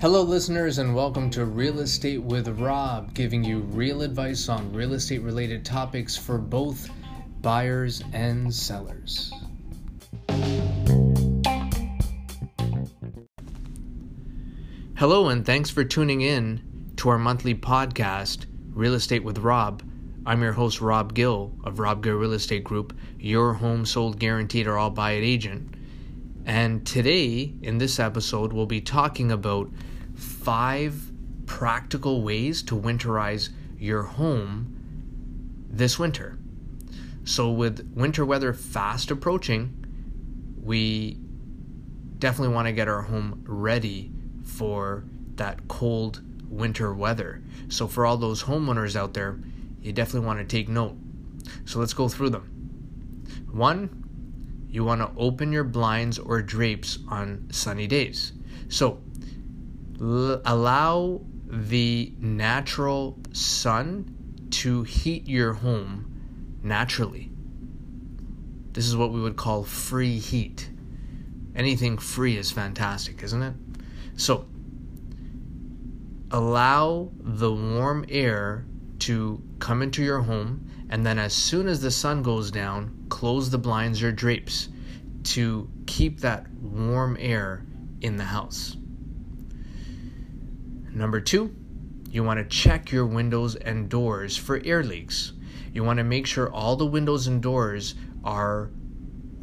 Hello, listeners, and welcome to Real Estate with Rob, giving you real advice on real estate related topics for both buyers and sellers. Hello, and thanks for tuning in to our monthly podcast, Real Estate with Rob. I'm your host, Rob Gill of Rob Gill Real Estate Group, your home sold guaranteed or all buy it agent. And today, in this episode, we'll be talking about five practical ways to winterize your home this winter. So, with winter weather fast approaching, we definitely want to get our home ready for that cold winter weather. So, for all those homeowners out there, you definitely want to take note. So, let's go through them. One, you want to open your blinds or drapes on sunny days. So, l- allow the natural sun to heat your home naturally. This is what we would call free heat. Anything free is fantastic, isn't it? So, allow the warm air to come into your home, and then as soon as the sun goes down, close the blinds or drapes to keep that warm air in the house. Number two, you want to check your windows and doors for air leaks. You want to make sure all the windows and doors are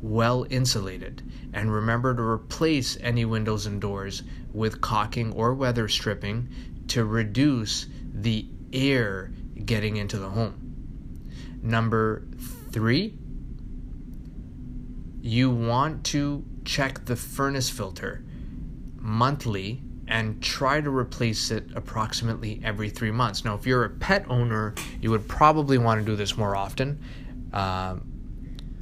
well insulated. And remember to replace any windows and doors with caulking or weather stripping to reduce the air getting into the home. Number three, you want to check the furnace filter monthly and try to replace it approximately every three months. Now, if you're a pet owner, you would probably want to do this more often. Uh,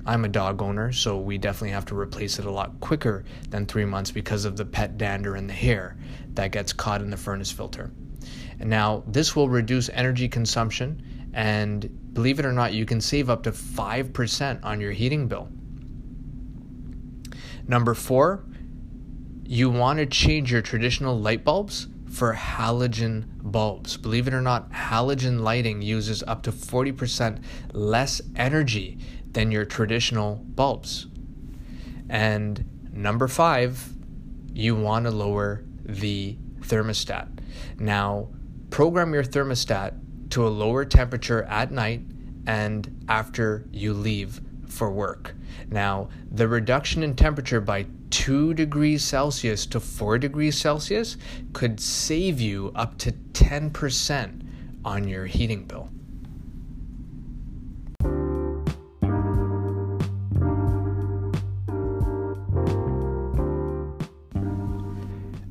I'm a dog owner, so we definitely have to replace it a lot quicker than three months because of the pet dander and the hair that gets caught in the furnace filter. Now, this will reduce energy consumption, and believe it or not, you can save up to 5% on your heating bill. Number four, you want to change your traditional light bulbs for halogen bulbs. Believe it or not, halogen lighting uses up to 40% less energy than your traditional bulbs. And number five, you want to lower the thermostat. Now, program your thermostat to a lower temperature at night and after you leave for work. Now, the reduction in temperature by 2 degrees Celsius to 4 degrees Celsius could save you up to 10% on your heating bill.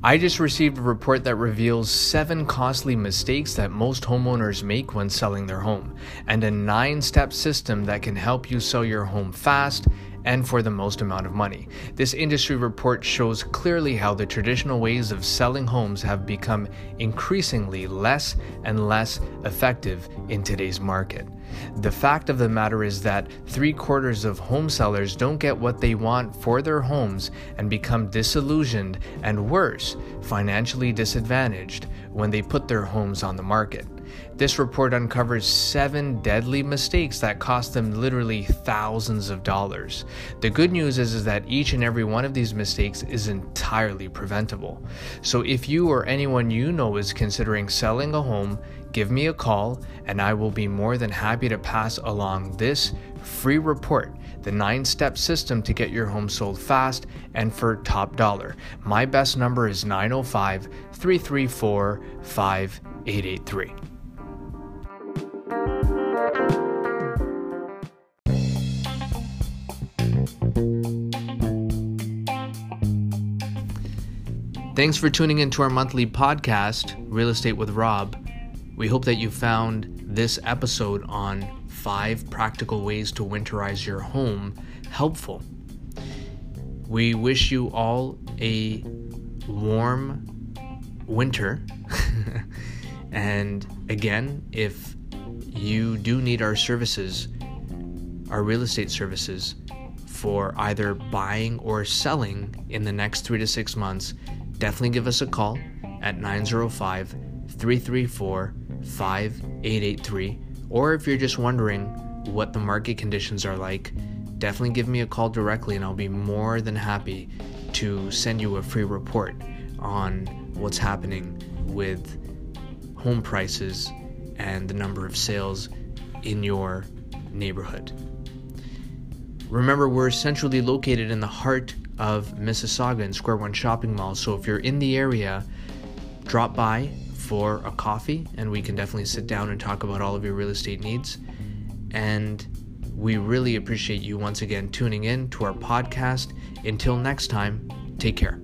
I just received a report that reveals seven costly mistakes that most homeowners make when selling their home, and a nine step system that can help you sell your home fast and for the most amount of money. This industry report shows clearly how the traditional ways of selling homes have become increasingly less and less effective in today's market. The fact of the matter is that three quarters of home sellers don't get what they want for their homes and become disillusioned and worse, financially disadvantaged when they put their homes on the market. This report uncovers seven deadly mistakes that cost them literally thousands of dollars. The good news is, is that each and every one of these mistakes is entirely preventable. So if you or anyone you know is considering selling a home, give me a call and I will be more than happy to pass along this free report the nine step system to get your home sold fast and for top dollar. My best number is 905 334 5883. Thanks for tuning into our monthly podcast, Real Estate with Rob. We hope that you found this episode on five practical ways to winterize your home helpful. We wish you all a warm winter. and again, if you do need our services, our real estate services, for either buying or selling in the next three to six months, definitely give us a call at 905 334 5883. Or if you're just wondering what the market conditions are like, definitely give me a call directly and I'll be more than happy to send you a free report on what's happening with home prices and the number of sales in your neighborhood. Remember, we're centrally located in the heart of Mississauga in Square One Shopping Mall, so if you're in the area, drop by for a coffee and we can definitely sit down and talk about all of your real estate needs. And we really appreciate you once again tuning in to our podcast. Until next time, take care.